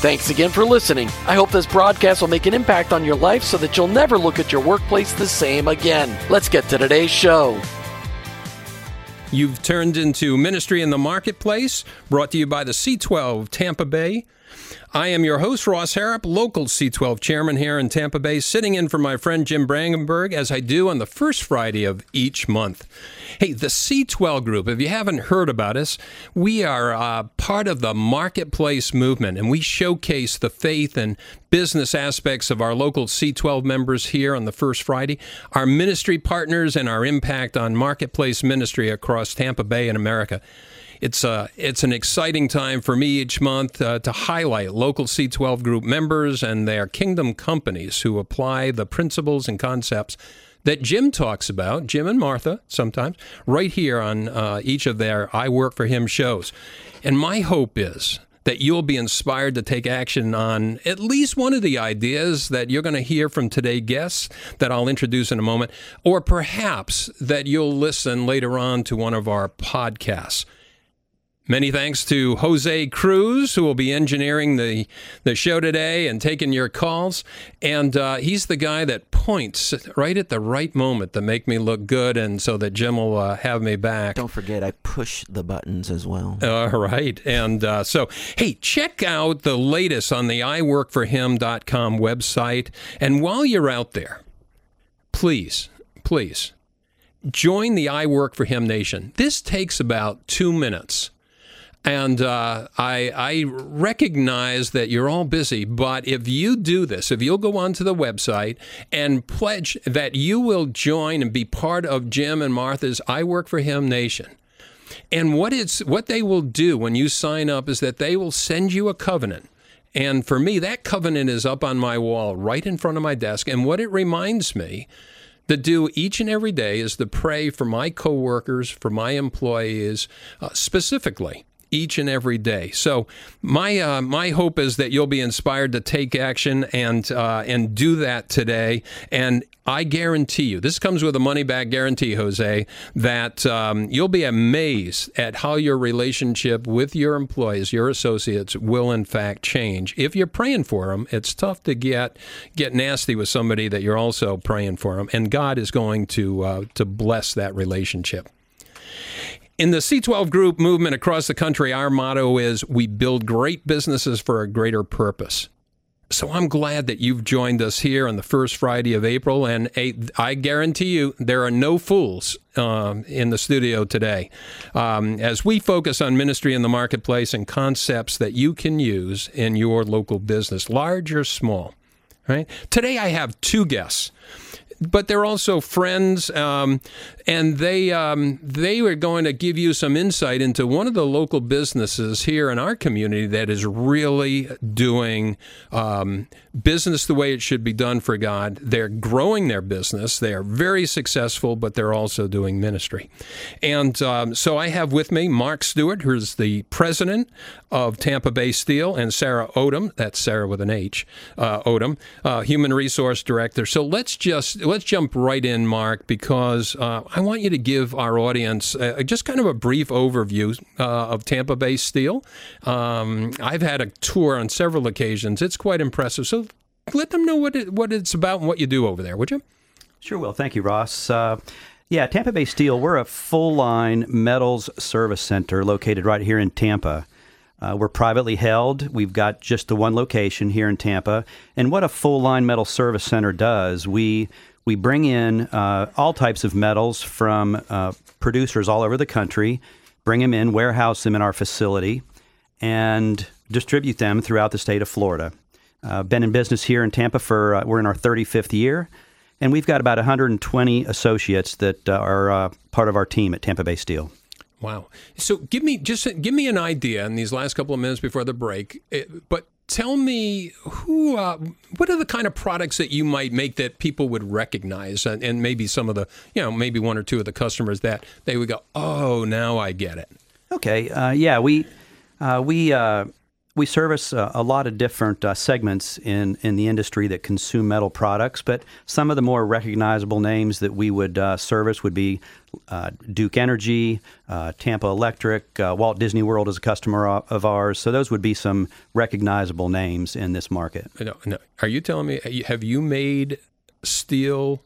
Thanks again for listening. I hope this broadcast will make an impact on your life so that you'll never look at your workplace the same again. Let's get to today's show. You've turned into Ministry in the Marketplace, brought to you by the C12 Tampa Bay. I am your host, Ross Harrop, local C12 chairman here in Tampa Bay, sitting in for my friend Jim Brangenberg, as I do on the first Friday of each month. Hey, the C12 group, if you haven't heard about us, we are uh, part of the marketplace movement, and we showcase the faith and business aspects of our local C12 members here on the first Friday, our ministry partners, and our impact on marketplace ministry across Tampa Bay and America it's uh, it's an exciting time for me each month uh, to highlight local C12 group members and their kingdom companies who apply the principles and concepts that Jim talks about, Jim and Martha sometimes, right here on uh, each of their I Work for Him shows. And my hope is that you'll be inspired to take action on at least one of the ideas that you're going to hear from today's guests that I'll introduce in a moment, or perhaps that you'll listen later on to one of our podcasts. Many thanks to Jose Cruz, who will be engineering the, the show today and taking your calls. And uh, he's the guy that points right at the right moment to make me look good and so that Jim will uh, have me back. Don't forget, I push the buttons as well. All right. And uh, so, hey, check out the latest on the iworkforhim.com website. And while you're out there, please, please join the I Work for Him Nation. This takes about two minutes. And uh, I, I, recognize that you're all busy, but if you do this, if you'll go onto the website and pledge that you will join and be part of Jim and Martha's I Work for Him Nation, and what it's what they will do when you sign up is that they will send you a covenant. And for me, that covenant is up on my wall right in front of my desk. And what it reminds me to do each and every day is to pray for my coworkers, for my employees, uh, specifically each and every day. So my uh, my hope is that you'll be inspired to take action and uh, and do that today. And I guarantee you, this comes with a money back guarantee, Jose, that um, you'll be amazed at how your relationship with your employees, your associates, will in fact change. If you're praying for them, it's tough to get get nasty with somebody that you're also praying for them, and God is going to uh, to bless that relationship. In the C12 group movement across the country, our motto is we build great businesses for a greater purpose. So I'm glad that you've joined us here on the first Friday of April, and I guarantee you there are no fools um, in the studio today. Um, as we focus on ministry in the marketplace and concepts that you can use in your local business, large or small. Right? Today I have two guests but they're also friends, um, and they um, they were going to give you some insight into one of the local businesses here in our community that is really doing um, business the way it should be done for God. They're growing their business. They are very successful, but they're also doing ministry. And um, so I have with me Mark Stewart, who's the president of Tampa Bay Steel, and Sarah Odem. That's Sarah with an H. Uh, Odem, uh, human resource director. So let's just let's jump right in, Mark, because uh, I want you to give our audience uh, just kind of a brief overview uh, of Tampa Bay Steel. Um, I've had a tour on several occasions. It's quite impressive. So let them know what it, what it's about and what you do over there, would you? Sure will. Thank you, Ross. Uh, yeah, Tampa Bay Steel, we're a full line metals service center located right here in Tampa. Uh, we're privately held. We've got just the one location here in Tampa. And what a full line metal service center does, we we bring in uh, all types of metals from uh, producers all over the country, bring them in, warehouse them in our facility, and distribute them throughout the state of Florida. Uh, been in business here in Tampa for uh, we're in our 35th year, and we've got about 120 associates that uh, are uh, part of our team at Tampa Bay Steel. Wow. So give me just give me an idea in these last couple of minutes before the break. eh, But tell me who, uh, what are the kind of products that you might make that people would recognize, and, and maybe some of the, you know, maybe one or two of the customers that they would go, oh, now I get it. Okay, uh, yeah, we uh, we uh, we service uh, a lot of different uh, segments in in the industry that consume metal products, but some of the more recognizable names that we would uh, service would be uh, Duke Energy, uh, Tampa Electric, uh, Walt Disney World is a customer of ours. So those would be some recognizable names in this market. No, no. Are you telling me have you made steel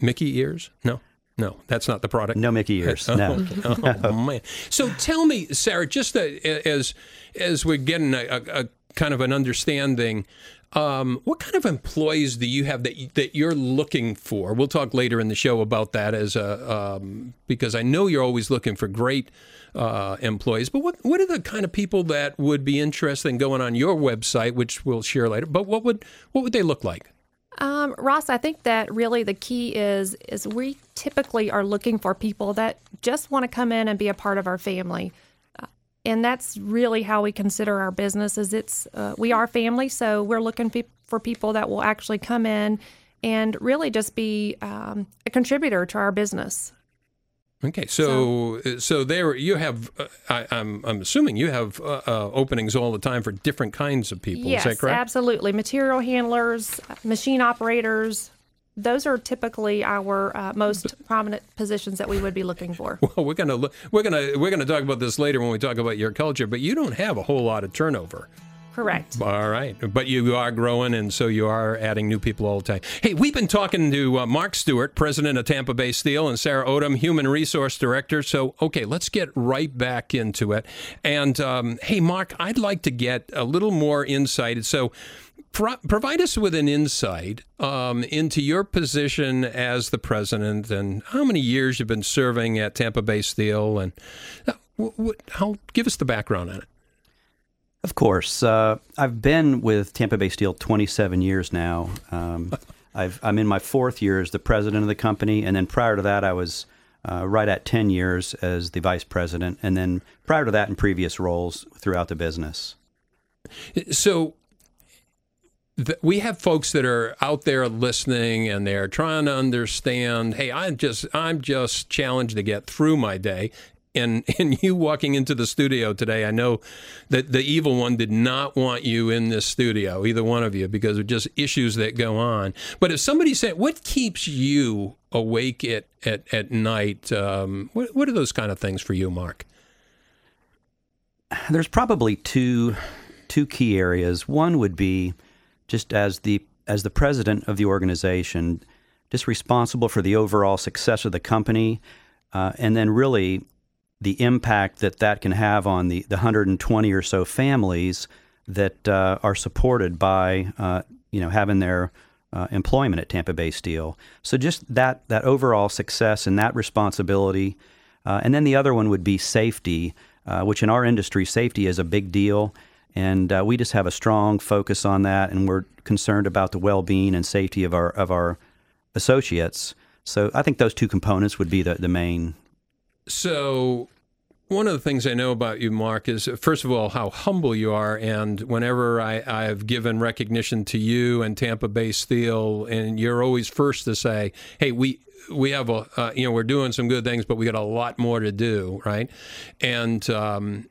Mickey ears? No, no, that's not the product. No Mickey ears, no. oh man! So tell me, Sarah, just as as we're getting a, a, a kind of an understanding, um, what kind of employees do you have that you, that you're looking for? We'll talk later in the show about that as a um, because I know you're always looking for great uh, employees. But what what are the kind of people that would be interested in going on your website, which we'll share later? But what would what would they look like? Um, Ross, I think that really the key is is we typically are looking for people that just want to come in and be a part of our family, uh, and that's really how we consider our business. Is it's uh, we are family, so we're looking for people that will actually come in and really just be um, a contributor to our business. Okay, so so, there you have. Uh, I, I'm I'm assuming you have uh, uh, openings all the time for different kinds of people. yes, is that correct? absolutely. Material handlers, machine operators. Those are typically our uh, most prominent positions that we would be looking for. Well, we're gonna look, we're gonna we're gonna talk about this later when we talk about your culture. But you don't have a whole lot of turnover. Correct. All right, but you are growing, and so you are adding new people all the time. Hey, we've been talking to uh, Mark Stewart, president of Tampa Bay Steel, and Sarah Odem, human resource director. So, okay, let's get right back into it. And um, hey, Mark, I'd like to get a little more insight. So. Pro- provide us with an insight um, into your position as the president and how many years you've been serving at Tampa Bay Steel, and uh, w- w- how give us the background on it. Of course. Uh, I've been with Tampa Bay Steel 27 years now. Um, I've, I'm in my fourth year as the president of the company, and then prior to that, I was uh, right at 10 years as the vice president, and then prior to that, in previous roles throughout the business. So th- we have folks that are out there listening and they're trying to understand, hey, I'm just I'm just challenged to get through my day. And and you walking into the studio today, I know that the evil one did not want you in this studio, either one of you, because of just issues that go on. But if somebody said, what keeps you awake at at, at night? Um, what what are those kind of things for you, Mark? There's probably two two key areas. One would be just as the as the president of the organization, just responsible for the overall success of the company, uh, and then really the impact that that can have on the, the 120 or so families that uh, are supported by uh, you know having their uh, employment at Tampa Bay Steel. So just that that overall success and that responsibility, uh, and then the other one would be safety, uh, which in our industry safety is a big deal, and uh, we just have a strong focus on that, and we're concerned about the well-being and safety of our of our associates. So I think those two components would be the, the main So, one of the things I know about you, Mark, is first of all how humble you are. And whenever I, I've given recognition to you and Tampa Bay Steel, and you're always first to say, "Hey, we." We have a, uh, you know, we're doing some good things, but we got a lot more to do, right? And um,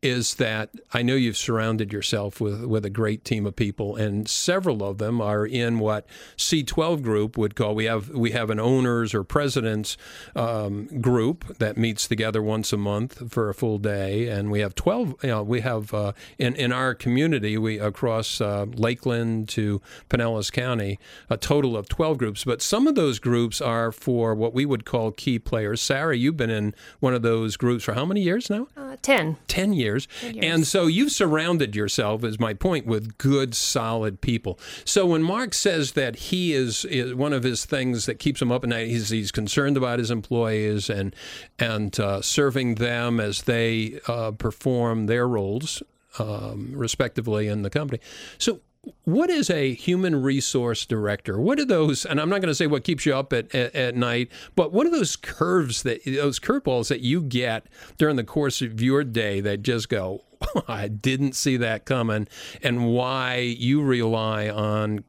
is that I know you've surrounded yourself with, with a great team of people, and several of them are in what C12 group would call. We have we have an owners or presidents um, group that meets together once a month for a full day, and we have 12. You know, we have uh, in in our community we across uh, Lakeland to Pinellas County a total of 12 groups, but some of those groups are for what we would call key players. Sarah, you've been in one of those groups for how many years now? Uh, Ten. 10 years. Years. years. And so you've surrounded yourself, is my point, with good, solid people. So when Mark says that he is, is one of his things that keeps him up at night, he's, he's concerned about his employees and and uh, serving them as they uh, perform their roles um, respectively in the company. So what is a human resource director? What are those? And I'm not going to say what keeps you up at, at, at, night, but what are those curves that those curveballs that you get during the course of your day that just go, I didn't see that coming, and why you rely on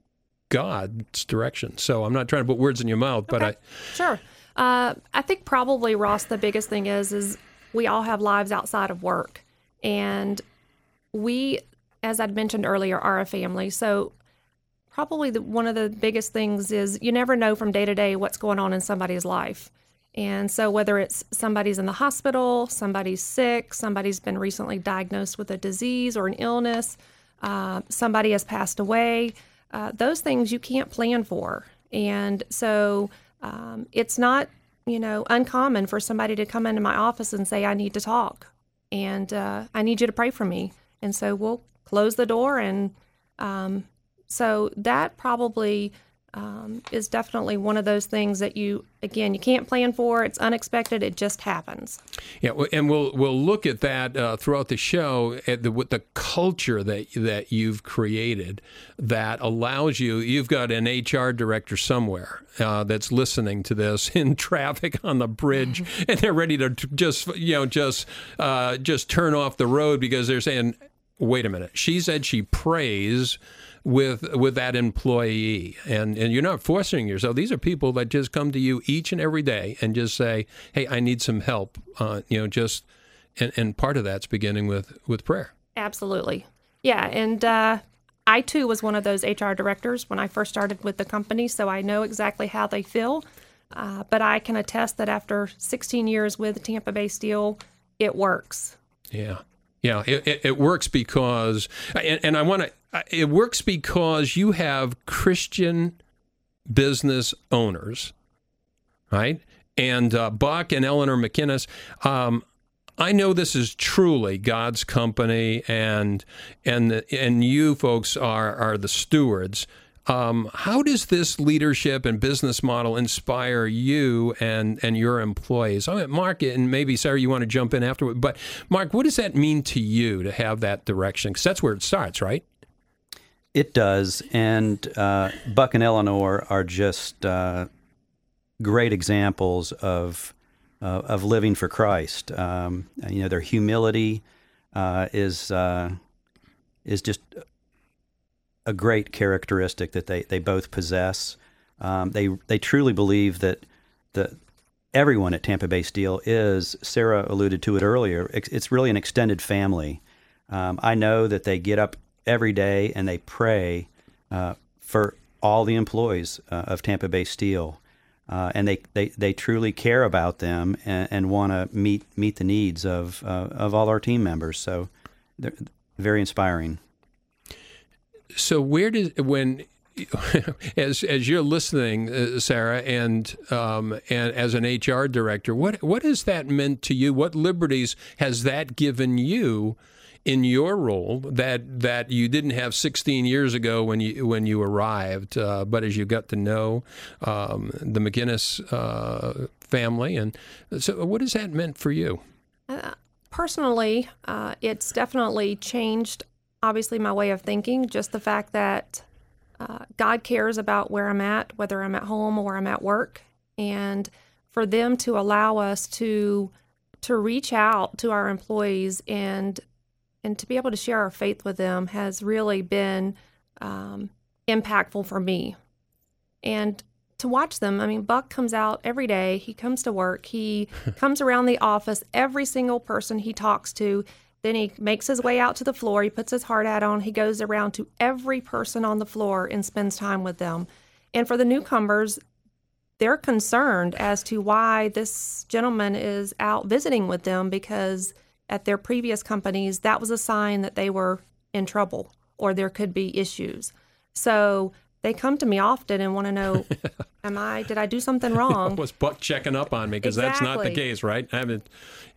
God's direction. So I'm not trying to put words in your mouth, but Okay. I Sure. Uh, I think probably Ross, the biggest thing is is we all have lives outside of work, and we, as I'd mentioned earlier, are a family. So probably the, one of the biggest things is you never know from day to day what's going on in somebody's life. And so, whether it's somebody's in the hospital, somebody's sick, somebody's been recently diagnosed with a disease or an illness, uh, somebody has passed away, uh, those things you can't plan for. And so, um, it's not, you know, uncommon for somebody to come into my office and say, I need to talk and uh, I need you to pray for me. And so, we'll close the door. And um, so, that probably um, is definitely one of those things that you again you can't plan for it's unexpected it just happens Yeah, and we'll we'll look at that uh, throughout the show at the, with the culture that that you've created that allows you. You've got an HR director somewhere uh, that's listening to this in traffic on the bridge, and they're ready to just you know just uh, just turn off the road because they're saying, "Wait a minute." She said she prays with with that employee. And and you're not forcing yourself. These are people that just come to you each and every day and just say hey i need some help uh, you know just and, and part of that's beginning with with prayer. Absolutely. Yeah and uh, i too was one of those hr directors when i first started with the company so i know exactly how they feel. Uh, but i can attest that after 16 years with tampa bay steel it works. Yeah yeah it, it, it works because and, and i want to it works because you have christian business owners right and uh, buck and eleanor mckinnis um, I know this is truly God's company, and and and you folks are are the stewards. Um, how does this leadership and business model inspire you and and your employees? I mean, Mark, and maybe Sarah, you want to jump in afterward. But Mark, what does that mean to you to have that direction? Because that's where it starts, right? It does, and uh, Buck and Eleanor are just uh, great examples of uh, of living for Christ. Um, you know, their humility uh, is uh, is just a great characteristic that they, they both possess. Um, they they truly believe that the everyone at Tampa Bay Steel is. Sarah alluded to it earlier. It's, really an extended family. Um, I know that they get up every day and they pray uh, for all the employees uh, of Tampa Bay Steel. Uh, and they, they, they truly care about them and, and want to meet meet the needs of uh, of all our team members. So they're very inspiring. So where does when as as you're listening, uh, Sarah, and um, and as an HR director, what what has that meant to you? What liberties has that given you? in your role that that you didn't have 16 years ago when you when you arrived, uh, but as you got to know um, the McGinnis uh, family, and so what has that meant for you? Uh, personally, uh, it's definitely changed. Obviously, my way of thinking. Just the fact that uh, God cares about where I'm at, whether I'm at home or I'm at work, and for them to allow us to to reach out to our employees and and to be able to share our faith with them has really been um, impactful for me. And to watch them, I mean, Buck comes out every day. He comes to work. He comes around the office. Every single person he talks to, then he makes his way out to the floor. He puts his hard hat on. He goes around to every person on the floor and spends time with them. And for the newcomers, they're concerned as to why this gentleman is out visiting with them because at their previous companies, that was a sign that they were in trouble or there could be issues. So they come to me often and want to know, am I did I do something wrong? Was Buck checking up on me? Because that's not the Exactly. case, right? I mean,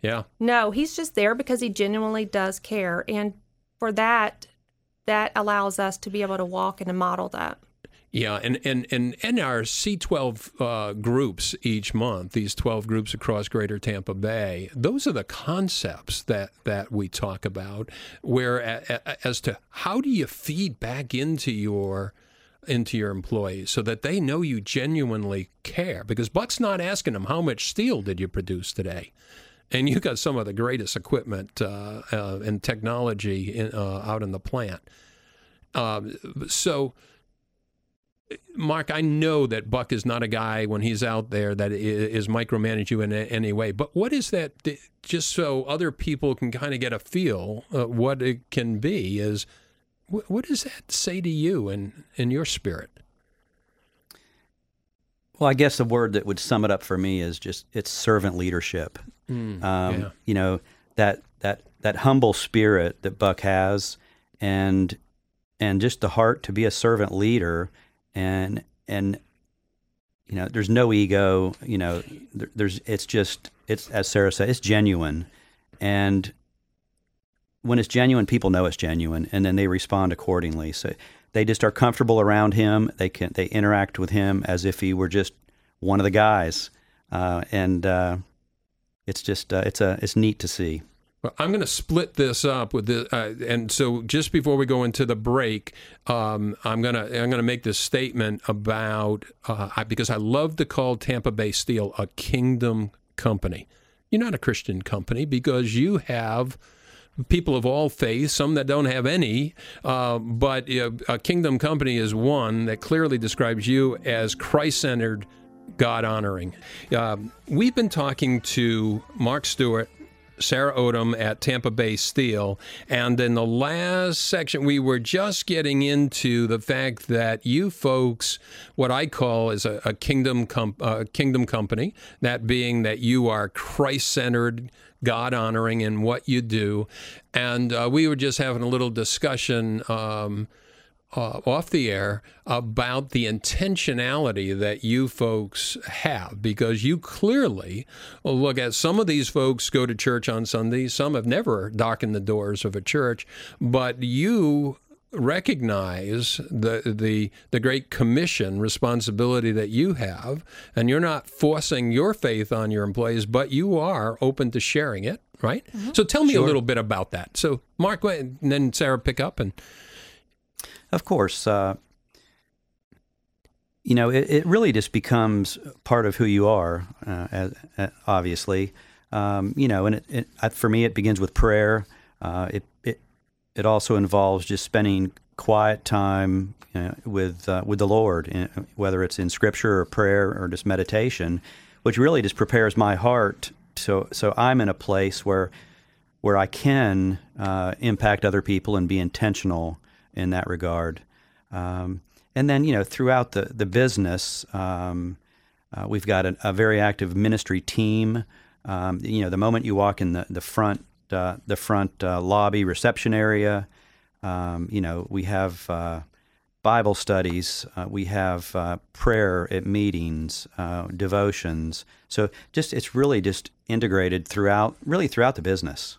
yeah. No, he's just there because he genuinely does care. And for that, that allows us to be able to walk and to model that. Yeah, and and and in our C12 uh, groups each month, these 12 groups across Greater Tampa Bay, those are the concepts that that we talk about. Where a, a, as to how do you feed back into your into your employees so that they know you genuinely care? Because Buck's not asking them how much steel did you produce today. And you got some of the greatest equipment uh, uh, and technology in, uh, out in the plant. Um, so, Mark, I know that Buck is not a guy when he's out there that is micromanage you in any way. But what is that? Just so other people can kind of get a feel uh, what it can be. Is what does that say to you and in your spirit? Well, I guess the word that would sum it up for me is just it's servant leadership. um, yeah. You know that that that humble spirit that Buck has, and and just the heart to be a servant leader, and and you know there's no ego. You know there, there's it's just it's as Sarah said it's genuine, and when it's genuine, people know it's genuine, and then they respond accordingly. So they just are comfortable around him. They can they interact with him as if he were just one of the guys, uh, and uh, it's just uh, it's a it's neat to see. Well, I'm going to split this up with the, uh, and so just before we go into the break, um, I'm gonna I'm gonna make this statement about uh, I, because I love to call Tampa Bay Steel a kingdom company. You're not a Christian company because you have people of all faiths, some that don't have any, uh, but uh, a kingdom company is one that clearly describes you as Christ centered, God honoring. Um, we've been talking to Mark Stewart. Sarah Odem at Tampa Bay Steel. And in the last section, we were just getting into the fact that you folks, what I call is a, a kingdom com- uh, kingdom company, that being that you are Christ centered, God honoring in what you do. And uh, we were just having a little discussion. Um, uh, off the air about the intentionality that you folks have because you clearly look at some of these folks go to church on Sundays, some have never darkened the doors of a church, but you recognize the the the great commission responsibility that you have and you're not forcing your faith on your employees but you are open to sharing it right? So tell me a little bit about that. So mark and then sarah pick up and Of course, uh, you know it, it really just becomes part of who you are. Uh, as, uh, obviously, um, you know, and it, it, uh, for me, it begins with prayer. Uh, it it it also involves just spending quiet time you know, with uh, with the Lord, whether it's in Scripture or prayer or just meditation, which really just prepares my heart. So so I'm in a place where where I can uh, impact other people and be intentional in that regard. Um, and then, you know, throughout the, the business, um, uh, we've got a, a very active ministry team. Um, you know, the moment you walk in the, the front, uh, the front uh, lobby reception area, um, you know, we have uh, Bible studies, uh, we have uh, prayer at meetings, devotions. So just it's really just integrated throughout, really throughout the business.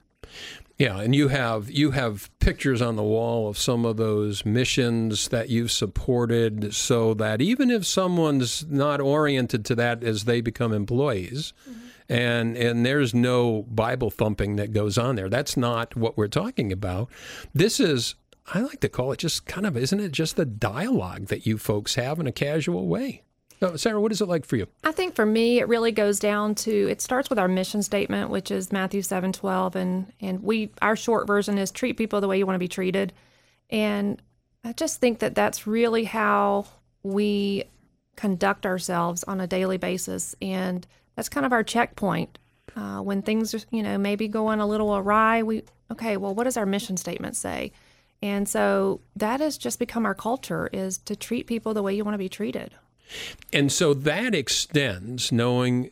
Yeah, and you have you have pictures on the wall of some of those missions that you've supported, so that even if someone's not oriented to that as they become employees, mm-hmm. and and there's no Bible thumping that goes on there. That's not what we're talking about. This is I like to call it just kind of isn't it just the dialogue that you folks have in a casual way. So, Sarah, what is it like for you? I think for me, it really goes down to it starts with our mission statement, which is Matthew seven twelve, and and we our short version is treat people the way you want to be treated, and I just think that that's really how we conduct ourselves on a daily basis, and that's kind of our checkpoint uh, when things are you know maybe going a little awry. We okay, well, what does our mission statement say? And so that has just become our culture is to treat people the way you want to be treated. And so that extends knowing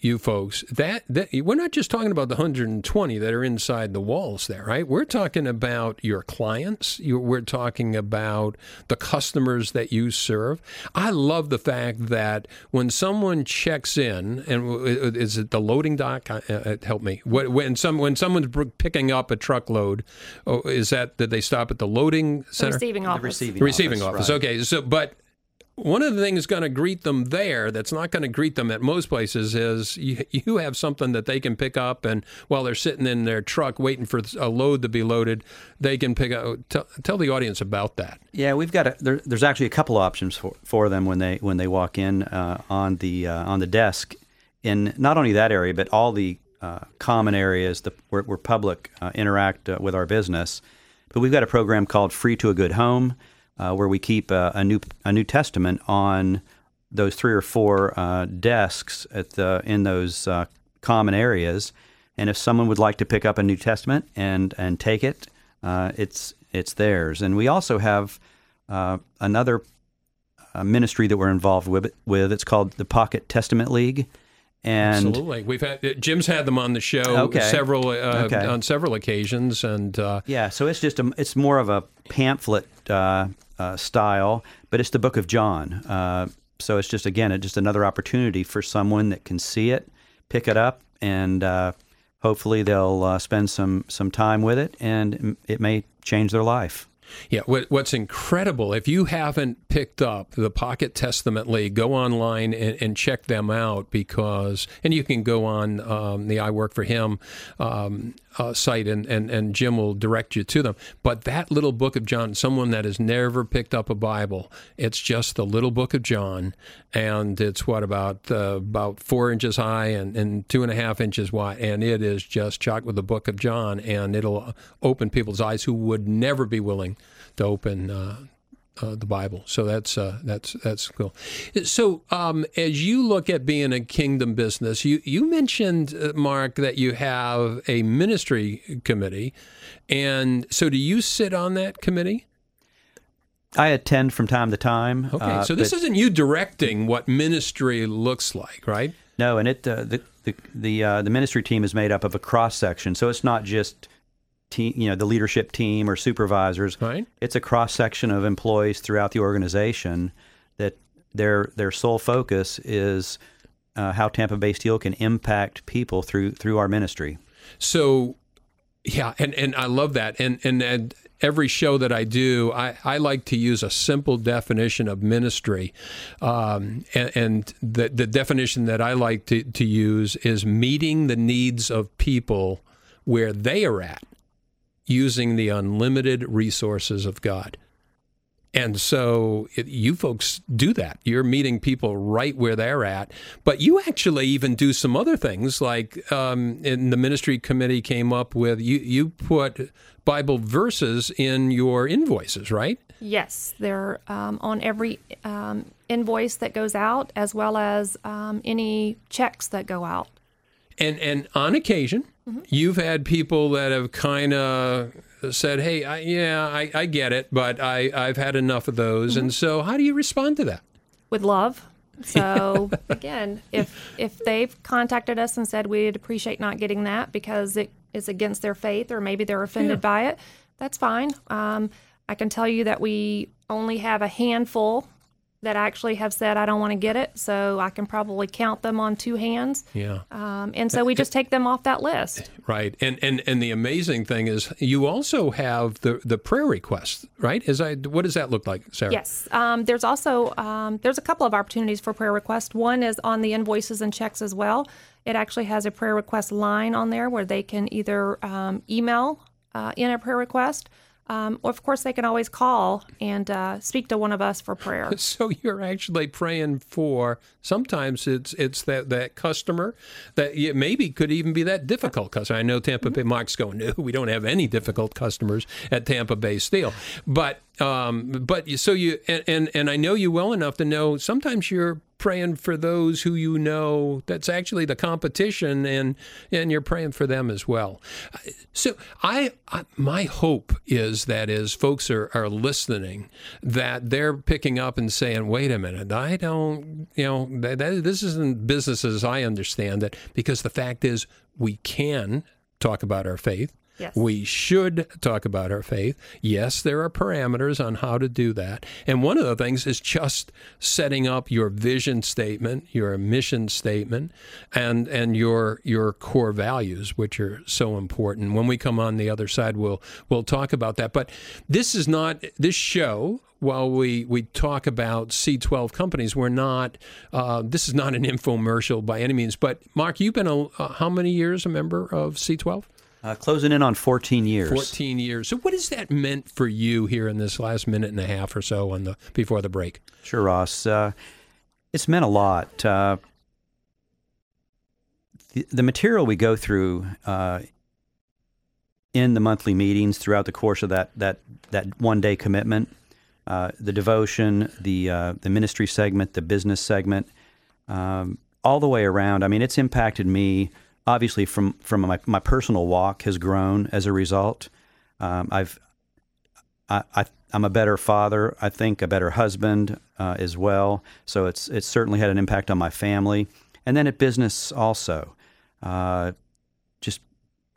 you folks, that, that we're not just talking about the 120 that are inside the walls there, right? We're talking about your clients. You, we're talking about the customers that you serve. I love the fact that when someone checks in, and is it the loading dock? Uh, uh, help me. When some when someone's picking up a truckload, oh, is that that they stop at the loading center The center? receiving office. receiving The receiving office, office. right. Okay, so but one of the things going to greet them there that's not going to greet them at most places is you, you have something that they can pick up and while they're sitting in their truck waiting for a load to be loaded they can pick up tell, tell the audience about that Yeah, we've got a, there, there's actually a couple options for, for them when they when they walk in uh, on the uh, on the desk in not only that area but all the uh, common areas the, where, where public uh, interact uh, with our business. But we've got a program called Free to a Good Home, uh, where we keep a, a new a New Testament on those three or four uh, desks at the in those uh, common areas. And if someone would like to pick up a New Testament and and take it, uh, it's it's theirs. And we also have uh, another uh, ministry that we're involved with. With it's called the Pocket Testament League, and absolutely we've had uh, jim's had them on the show Okay. several uh, Okay. on several occasions and uh, yeah, so it's just a, it's more of a pamphlet uh, uh, style, but it's the Book of John. Uh, so it's just again, it's just another opportunity for someone that can see it, pick it up, and uh, hopefully they'll uh, spend some some time with it, and it may change their life. Yeah, what, what's incredible, if you haven't picked up the Pocket Testament League, go online and, and check them out because, and you can go on um, the I Work for Him um, uh, site and, and, and Jim will direct you to them. But that little book of John, someone that has never picked up a Bible, it's just the little book of John, and it's what, about uh, about four inches high and, and two and a half inches wide, and it is just chock with the book of John, and it'll open people's eyes who would never be willing to open uh, uh, the Bible. So that's uh, that's that's cool. So um, as you look at being a kingdom business, you you mentioned uh, Mark that you have a ministry committee, and so do you sit on that committee? I attend from time to time. Okay, uh, so this but- isn't you directing what ministry looks like, right? No, and it uh, the the the, uh, the ministry team is made up of a cross section, so it's not just team, you know, the leadership team or supervisors. Right. It's a cross section of employees throughout the organization that their their sole focus is uh, how Tampa Bay Steel can impact people through through our ministry. So, yeah, and, and I love that. And, and and every show that I do, I, I like to use a simple definition of ministry. Um, and and the, the definition that I like to, to use is meeting the needs of people where they are at using the unlimited resources of God. And so it, you folks do that. You're meeting people right where they're at. But you actually even do some other things, like um, in the ministry committee came up with you. You put Bible verses in your invoices, right? Yes, they're um, on every um, invoice that goes out, as well as um, any checks that go out. And and on occasion, you've had people that have kind of said, "Hey, I, yeah, I, I get it, but I I've had enough of those." And so, how do you respond to that? with love. So again, if if they've contacted us and said we'd appreciate not getting that because it is against their faith or maybe they're offended by it, that's fine. Um, I can tell you that we only have a handful that actually have said I don't want to get it, so I can probably count them on two hands. Yeah. Um, and so we just take them off that list. Right, and and and the amazing thing is, you also have the the prayer requests, right? Is I what does that look like, Sarah? Yes. Um, there's also um, there's a couple of opportunities for prayer requests. One is on the invoices and checks as well. It actually has a prayer request line on there where they can either um, email uh, in a prayer request, um, or of course they can always call and uh, speak to one of us for prayer. So you're actually praying for. Sometimes it's it's that that customer that you, maybe could even be that difficult customer. I know Tampa Bay Mark's going. No, we don't have any difficult customers at Tampa Bay Steel. But um, but so you and, and and I know you well enough to know sometimes you're praying for those who you know that's actually the competition, and and you're praying for them as well. So I, I my hope is that as folks are, are listening, that they're picking up and saying, "Wait a minute, I don't, you know, that, that, this isn't business as I understand it." Because the fact is, we can talk about our faith. Yes. We should talk about our faith. Yes, there are parameters on how to do that. And one of the things is just setting up your vision statement, your mission statement, and and your your core values, which are so important. When we come on the other side, we'll we'll talk about that. But this is not this show while we, we talk about C12 companies, we're not, uh, this is not an infomercial by any means. But Mark, you've been a, uh, how many years a member of C12? Uh, closing in on 14 years. 14 years. So, what has that meant for you here in this last minute and a half or so on the before the break? Sure, Ross. Uh, it's meant a lot. Uh, the, the, material we go through uh, in the monthly meetings throughout the course of that that that one day commitment, uh, the devotion, the uh, the ministry segment, the business segment, um, all the way around. I mean, it's impacted me obviously from from my, my personal walk has grown as a result. Um, I've I, I am a better father. I think a better husband uh, as well. So it's it's certainly had an impact on my family, and then at business also. Uh, just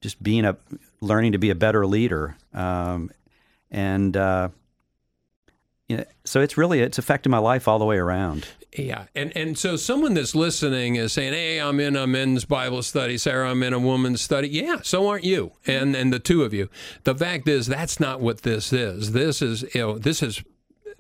just being a learning to be a better leader, um, and uh, you know, so it's really it's affected my life all the way around. Yeah, and and so someone that's listening is saying, "Hey, I'm in a men's Bible study, Sarah. I'm in a woman's study." Yeah, so aren't you? And and the two of you. The fact is, that's not what this is. This is you know this is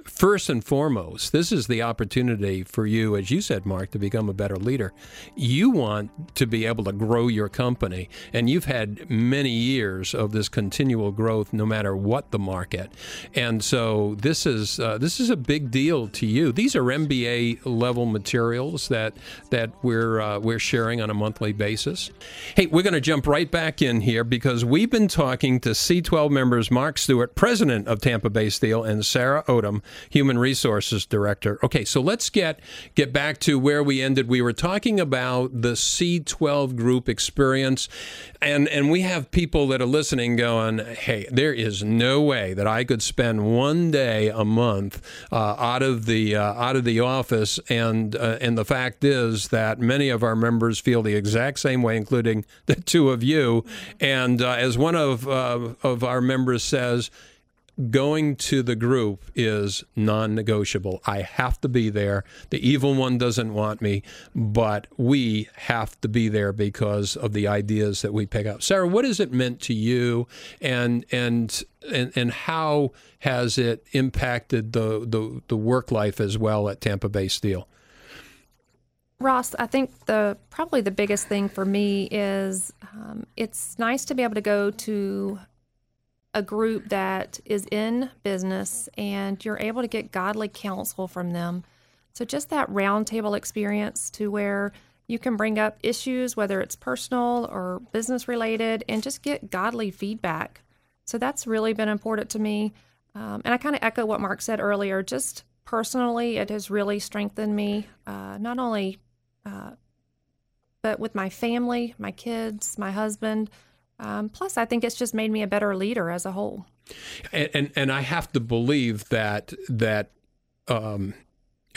first and foremost, this is the opportunity for you, as you said, Mark, to become a better leader. You want to be able to grow your company, and you've had many years of this continual growth, no matter what the market. And so this is uh, this is a big deal to you. These are MBA level materials that that we're uh, we're sharing on a monthly basis. Hey, we're going to jump right back in here because we've been talking to C12 members Mark Stewart, president of Tampa Bay Steel, and Sarah Odem human resources director. Okay, so let's get get back to where we ended. We were talking about the C12 group experience, and and we have people that are listening going, "Hey, there is no way that I could spend one day a month uh, out of the uh, out of the office." And uh, and the fact is that many of our members feel the exact same way, including the two of you. And uh, as one of uh, of our members says going to the group is non negotiable. I have to be there. The evil one doesn't want me, but we have to be there because of the ideas that we pick up. Sarah, what has it meant to you and and and, and how has it impacted the, the, the work life as well at Tampa Bay Steel? Ross, I think the probably the biggest thing for me is um, it's nice to be able to go to a group that is in business and you're able to get godly counsel from them. So, just that roundtable experience to where you can bring up issues, whether it's personal or business related, and just get godly feedback. So, that's really been important to me. Um, and I kind of echo what Mark said earlier. Just personally, it has really strengthened me, uh, not only, uh, but with my family, my kids, my husband. Um, plus, I think it's just made me a better leader as a whole. And and, and I have to believe that that. Um,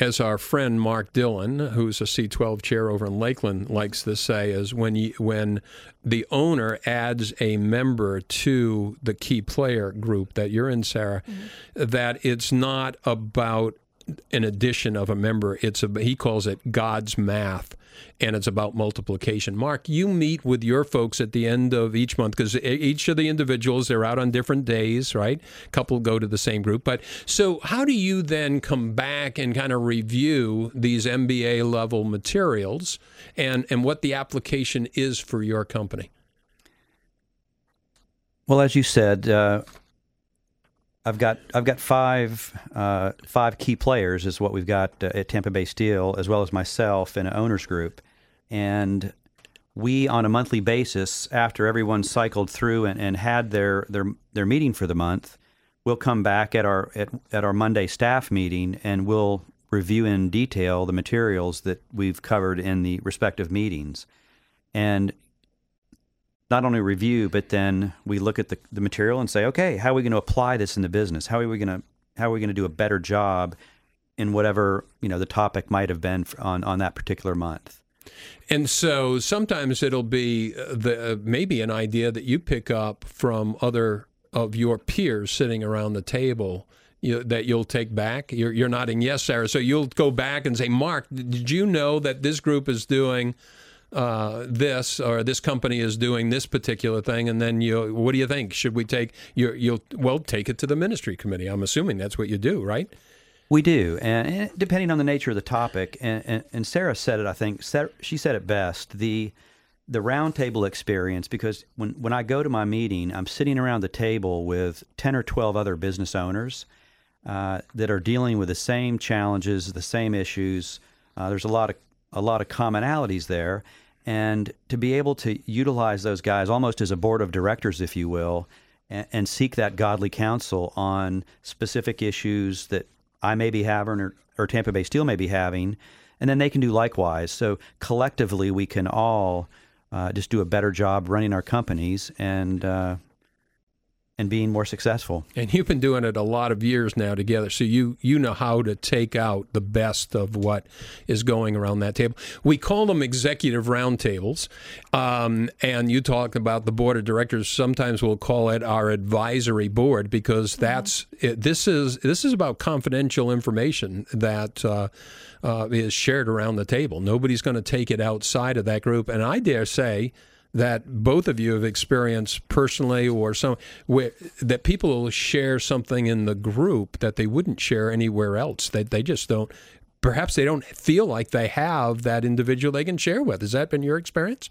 as our friend Mark Dillon, who's a C12 chair over in Lakeland, likes to say, is when you, when the owner adds a member to the key player group that you're in, Sarah, mm-hmm. that it's not about an addition of a member. It's a, he calls it God's math, and it's about multiplication. Mark, you meet with your folks at the end of each month because each of the individuals they're out on different days, right? A couple go to the same group, but so how do you then come back and kind of review these MBA level materials and and what the application is for your company? Well, as you said, uh, I've got I've got five uh, five key players is what we've got uh, at Tampa Bay Steel, as well as myself and an owners group, and we on a monthly basis, after everyone cycled through and, and had their, their their meeting for the month, we'll come back at our at, at our Monday staff meeting and we'll review in detail the materials that we've covered in the respective meetings. And not only review, but then we look at the, the material and say, okay, how are we going to apply this in the business? How are we going to how are we going to do a better job in whatever you know the topic might have been on on that particular month? And so sometimes it'll be uh, the uh, maybe an idea that you pick up from other of your peers sitting around the table you, that you'll take back. You're, you're nodding yes, Sarah. So you'll go back and say, Mark, did you know that this group is doing uh, this or this company is doing this particular thing, and then you, what do you think? Should we take you? You'll well take it to the ministry committee. I'm assuming that's what you do, right? We do, and, depending on the nature of the topic, and, and, and Sarah said it. I think she said it best. The the roundtable experience, because when when I go to my meeting, I'm sitting around the table with ten or twelve other business owners uh, that are dealing with the same challenges, the same issues. Uh, there's a lot of a lot of commonalities there, and to be able to utilize those guys almost as a board of directors, if you will, and, and seek that godly counsel on specific issues that I may be having or, or Tampa Bay Steel may be having, and then they can do likewise. So collectively, we can all uh, just do a better job running our companies and uh, and being more successful. And you've been doing it a lot of years now together, so you you know how to take out the best of what is going around that table. We call them executive roundtables, um, and you talk about the board of directors. Sometimes we'll call it our advisory board because that's it, this is this is about confidential information that. Uh, uh, is shared around the table. Nobody's going to take it outside of that group. And I dare say that both of you have experienced personally or some where, that people will share something in the group that they wouldn't share anywhere else that they just don't perhaps they don't feel like they have that individual they can share with has that been your experience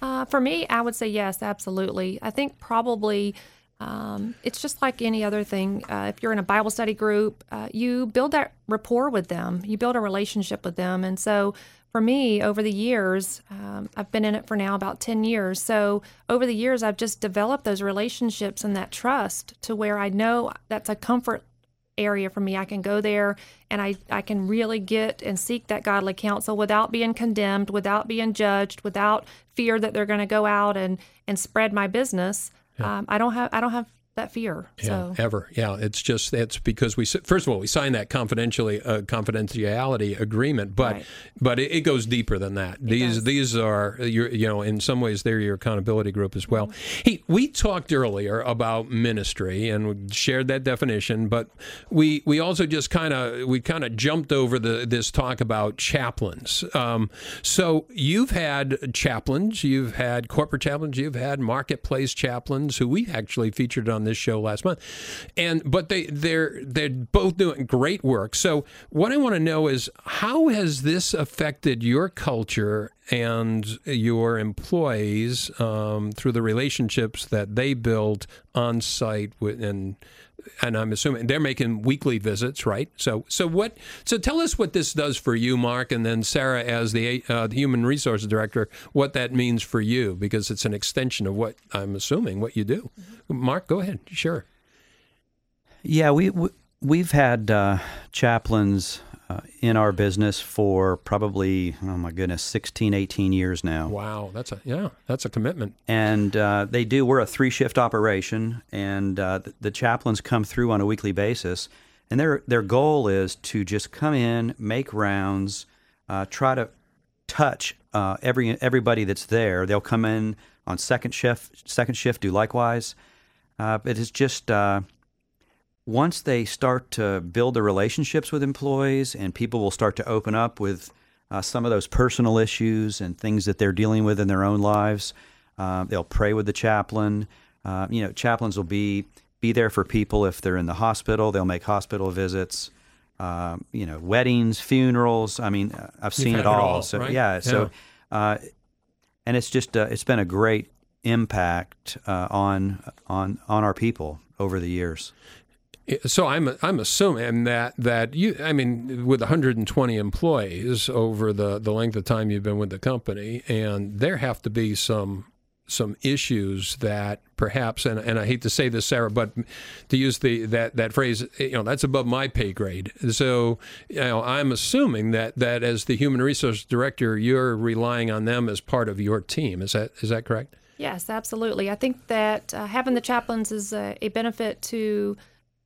uh, for me i would say yes absolutely i think probably um, it's just like any other thing. Uh, if you're in a Bible study group, uh, you build that rapport with them, you build a relationship with them. And so for me, over the years, um, I've been in it for now about 10 years. So over the years, I've just developed those relationships and that trust to where I know that's a comfort area for me. I can go there and I, I can really get and seek that godly counsel without being condemned, without being judged, without fear that they're going to go out and, and spread my business. Yeah. Um, I don't have I don't have that fear. Yeah, so. ever. Yeah, it's just it's because we first of all we signed that confidentially uh, confidentiality agreement, but right. but it, it, goes deeper than that. It these does. these are your you know in some ways they're your accountability group as well. Mm-hmm. Hey, we talked earlier about ministry and shared that definition, but we we also just kind of we kind of jumped over the this talk about chaplains. Um, so you've had chaplains, you've had corporate chaplains, you've had marketplace chaplains who we actually featured on on this show last month, and but they they're they're both doing great work. So what I want to know is how has this affected your culture and your employees um, through the relationships that they build on site with and and I'm assuming they're making weekly visits, right? So, so what? So, tell us what this does for you, Mark, and then Sarah, as the, uh, the human resources director, what that means for you, because it's an extension of what I'm assuming what you do. Mark, go ahead. Sure. Yeah, we, we have had uh, chaplains uh, in our business for probably oh my goodness 16 18 years now. Wow that's a yeah that's a commitment. And uh, they do we're a three shift operation and uh, the, the, chaplains come through on a weekly basis and their their goal is to just come in make rounds uh, try to touch uh, every everybody that's there. They'll come in on second shift second shift do likewise. Uh, it is just once they start to build the relationships with employees and people will start to open up with uh, some of those personal issues and things that they're dealing with in their own lives, uh, they'll pray with the chaplain. Uh, you know, chaplains will be be there for people if they're in the hospital. They'll make hospital visits. Um, you know, weddings, funerals. I mean, uh, I've seen it all. it all. So right? yeah, so uh, and it's just uh, it's been a great impact on on on our people over the years. So I'm I'm assuming that that you I mean with 120 employees over the the length of time you've been with the company and there have to be some some issues that perhaps, and, and I hate to say this, Sarah, but to use the that that phrase, you know, that's above my pay grade. So, you know, I'm assuming that that as the human resource director, you're relying on them as part of your team. Is that is that correct? Yes, absolutely. I think that uh, having the chaplains is a, a benefit to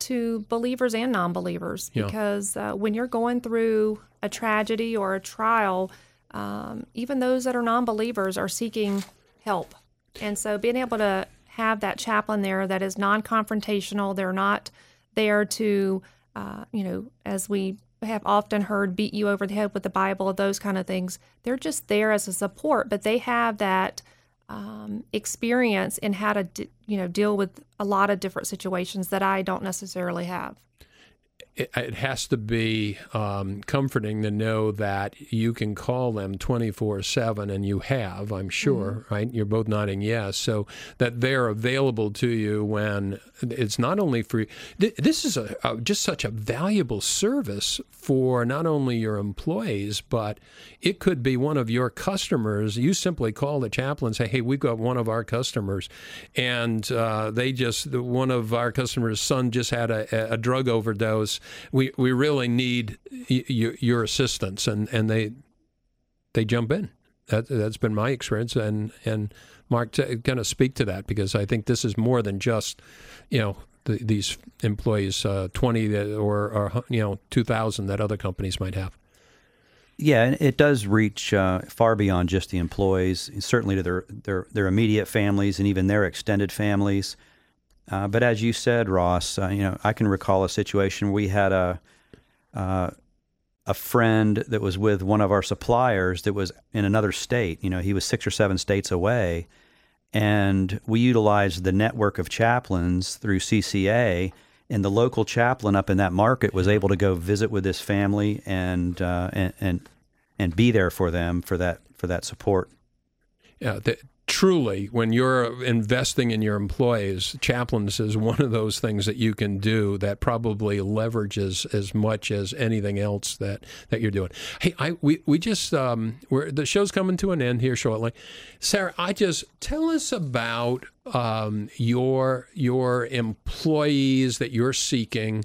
to believers and non-believers Yeah. because uh, when you're going through a tragedy or a trial, um, even those that are non-believers are seeking help, and so being able to have that chaplain there that is non-confrontational, they're not there to, uh, you know, as we have often heard, beat you over the head with the Bible, those kind of things. They're just there as a support, but they have that um, experience in how to d- you know deal with a lot of different situations that I don't necessarily have. It, it has to be um, comforting to know that you can call them 24 7 and you have i'm sure right? You're both nodding yes. So that they're available to you when it's not only for th- this is a, a, just such a valuable service for not only your employees but it could be one of your customers. You simply call the chaplain and say hey we've got one of our customers. And uh, they just one of our customers son just had a, a drug overdose we we really need y- y- your assistance and and they they jump in that that's been my experience and and Mark t- kind of speak to that because I think this is more than just you know the, these employees uh, 20 that, or or you know 2000 that other companies might have Yeah, it does reach uh, far beyond just the employees, certainly to their, their, their immediate families and even their extended families. Uh, but as you said, Ross, uh, you know, I can recall a situation where we had a uh, a friend that was with one of our suppliers that was in another state. You know, he was six or seven states away, and we utilized the network of chaplains through CCA. And the local chaplain up in that market was able to go visit with this family and uh, and, and and be there for them for that for that support. Yeah, truly, when you're investing in your employees, chaplains is one of those things that you can do that probably leverages as much as anything else that, that you're doing. Hey, I we, we just um, we're, the show's coming to an end here shortly. Sarah, I just tell us about um, your your employees that you're seeking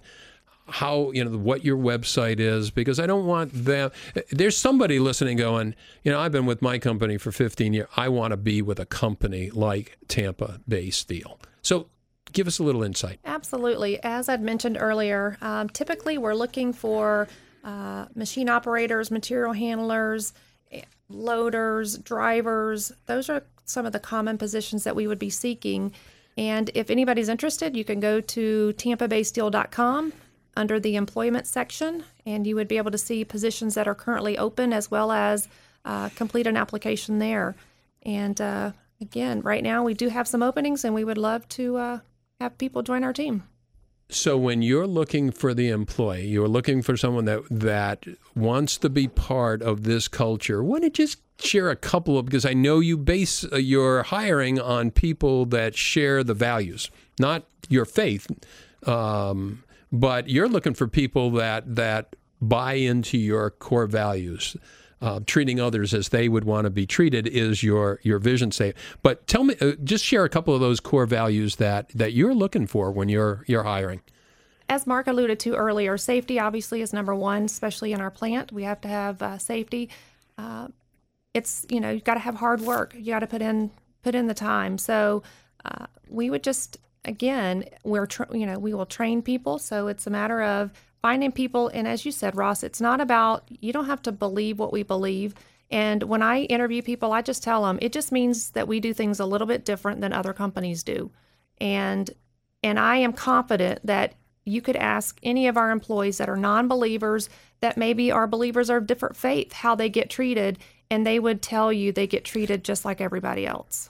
how you know what your website is because I don't want them. There's somebody listening going, you know, I've been with my company for 15 years. I want to be with a company like Tampa Bay Steel. So, give us a little insight. Absolutely. As I'd mentioned earlier, um, typically we're looking for uh, machine operators, material handlers, eh, loaders, drivers. Those are some of the common positions that we would be seeking. And if anybody's interested, you can go to tampabaysteel.com under the employment section, and you would be able to see positions that are currently open as well as uh, complete an application there. And uh, again, right now we do have some openings, and we would love to uh, have people join our team. So when you're looking for the employee, you're looking for someone that that wants to be part of this culture. Why don't you just share a couple of because I know you base uh, your hiring on people that share the values, not your faith, um, but you're looking for people that that buy into your core values. Uh, treating others as they would want to be treated is your your vision statement. But tell me, uh, just share a couple of those core values that that you're looking for when you're you're hiring. As Mark alluded to earlier, safety obviously is number one, especially in our plant. We have to have uh, safety. Uh, it's you know you've got to have hard work. You got to put in put in the time. So uh, we would just again we're tra- you know we will train people. So it's a matter of finding people. And as you said, Ross, it's not about you don't have to believe what we believe. And when I interview people, I just tell them it just means that we do things a little bit different than other companies do. And and I am confident that you could ask any of our employees that are non-believers that maybe are believers are of different faith how they get treated and they would tell you they get treated just like everybody else.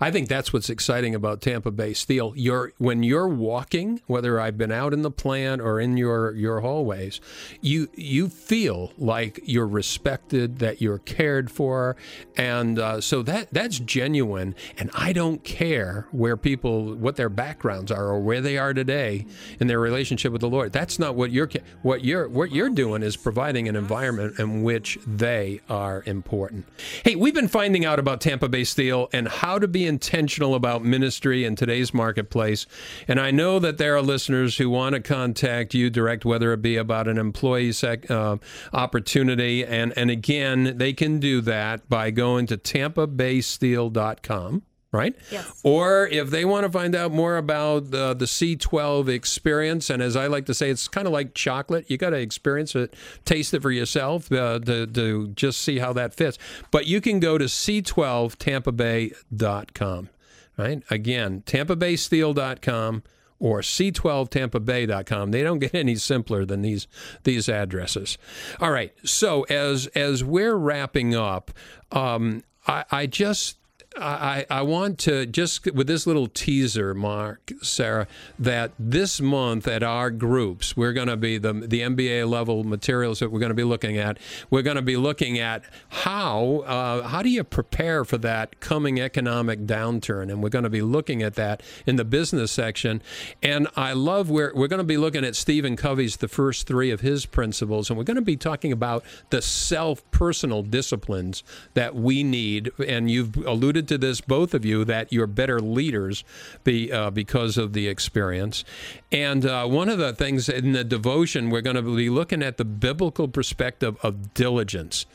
I think that's what's exciting about Tampa Bay Steel. You're when you're walking, whether I've been out in the plant or in your your hallways, you you feel like you're respected, that you're cared for, and uh, so that that's genuine. And I don't care where people what their backgrounds are or where they are today in their relationship with the Lord. That's not what you're what you're what you're doing is providing an environment in which they are. Important. Hey, we've been finding out about Tampa Bay Steel and how to be intentional about ministry in today's marketplace. And I know that there are listeners who want to contact you direct, whether it be about an employee sec, uh, opportunity. And, and again, they can do that by going to tampabaysteel.com right? Yes. Or if they want to find out more about the, the C12 experience, and as I like to say, it's kind of like chocolate. You got to experience it, taste it for yourself uh, to, to just see how that fits. But you can go to C12TampaBay.com, right? Again, TampaBaySteel.com or c12tampabay.com. They don't get any simpler than these these addresses. All right. So as as we're wrapping up, um, I, I just I, I want to just with this little teaser, Mark, Sarah, that this month at our groups, we're going to be the the MBA level materials that we're going to be looking at. We're going to be looking at how uh, how do you prepare for that coming economic downturn, and we're going to be looking at that in the business section. And I love where we're going to be looking at Stephen Covey's the first three of his principles, and we're going to be talking about the self personal disciplines that we need. And you've alluded to this, both of you, that you're better leaders be, uh, because of the experience. And uh, one of the things in the devotion, we're going to be looking at the biblical perspective of diligence.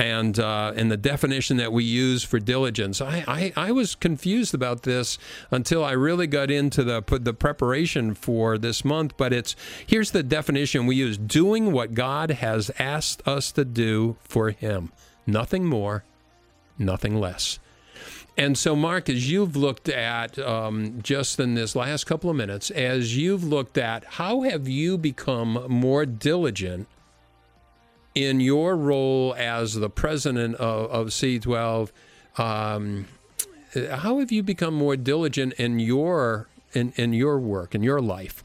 And uh, and the definition that we use for diligence, I, I, I was confused about this until I really got into the the preparation for this month. But it's here's the definition we use: doing what God has asked us to do for Him, nothing more, nothing less. And so, Mark, as you've looked at um, just in this last couple of minutes, as you've looked at how have you become more diligent in your role as the president of, of C12? Um, how have you become more diligent in your in, in your work in your life?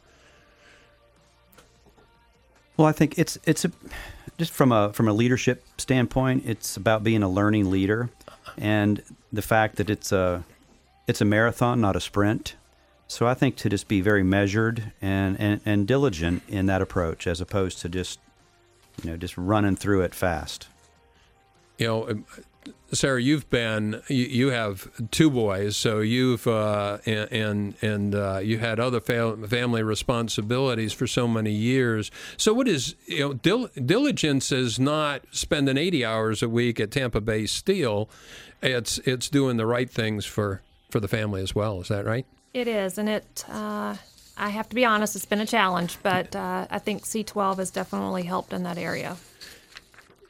Well, I think it's it's a, just from a from a leadership standpoint, it's about being a learning leader, and the fact that it's a it's a marathon, not a sprint. So I think to just be very measured and, and, and diligent in that approach, as opposed to just you know just running through it fast. You know, um, Sarah, you've been you, you have two boys, so you've uh, and and uh, you had other family responsibilities for so many years. So, what is you know dil- diligence is not spending eighty hours a week at Tampa Bay Steel. It's it's doing the right things for for the family as well. Is that right? It is, and it. Uh, I have to be honest; it's been a challenge, but uh, I think C12 has definitely helped in that area.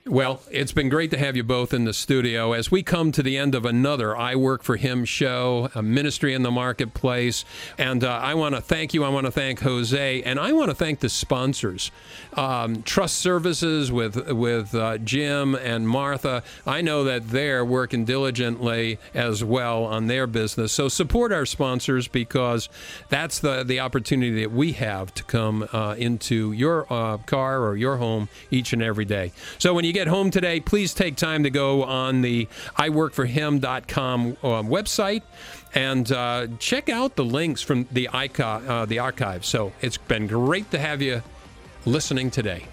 Well, it's been great to have you both in the studio as we come to the end of another I Work for Him show, a ministry in the marketplace. And uh, I want to thank you. I want to thank Jose, and I want to thank the sponsors, um, Trust Services with with uh, Jim and Martha. I know that they're working diligently as well on their business. So support our sponsors because that's the the opportunity that we have to come uh, into your uh, car or your home each and every day. So when you get home today, please take time to go on the iworkforhim.com uh, website and uh, check out the links from the, uh, the archive. So it's been great to have you listening today.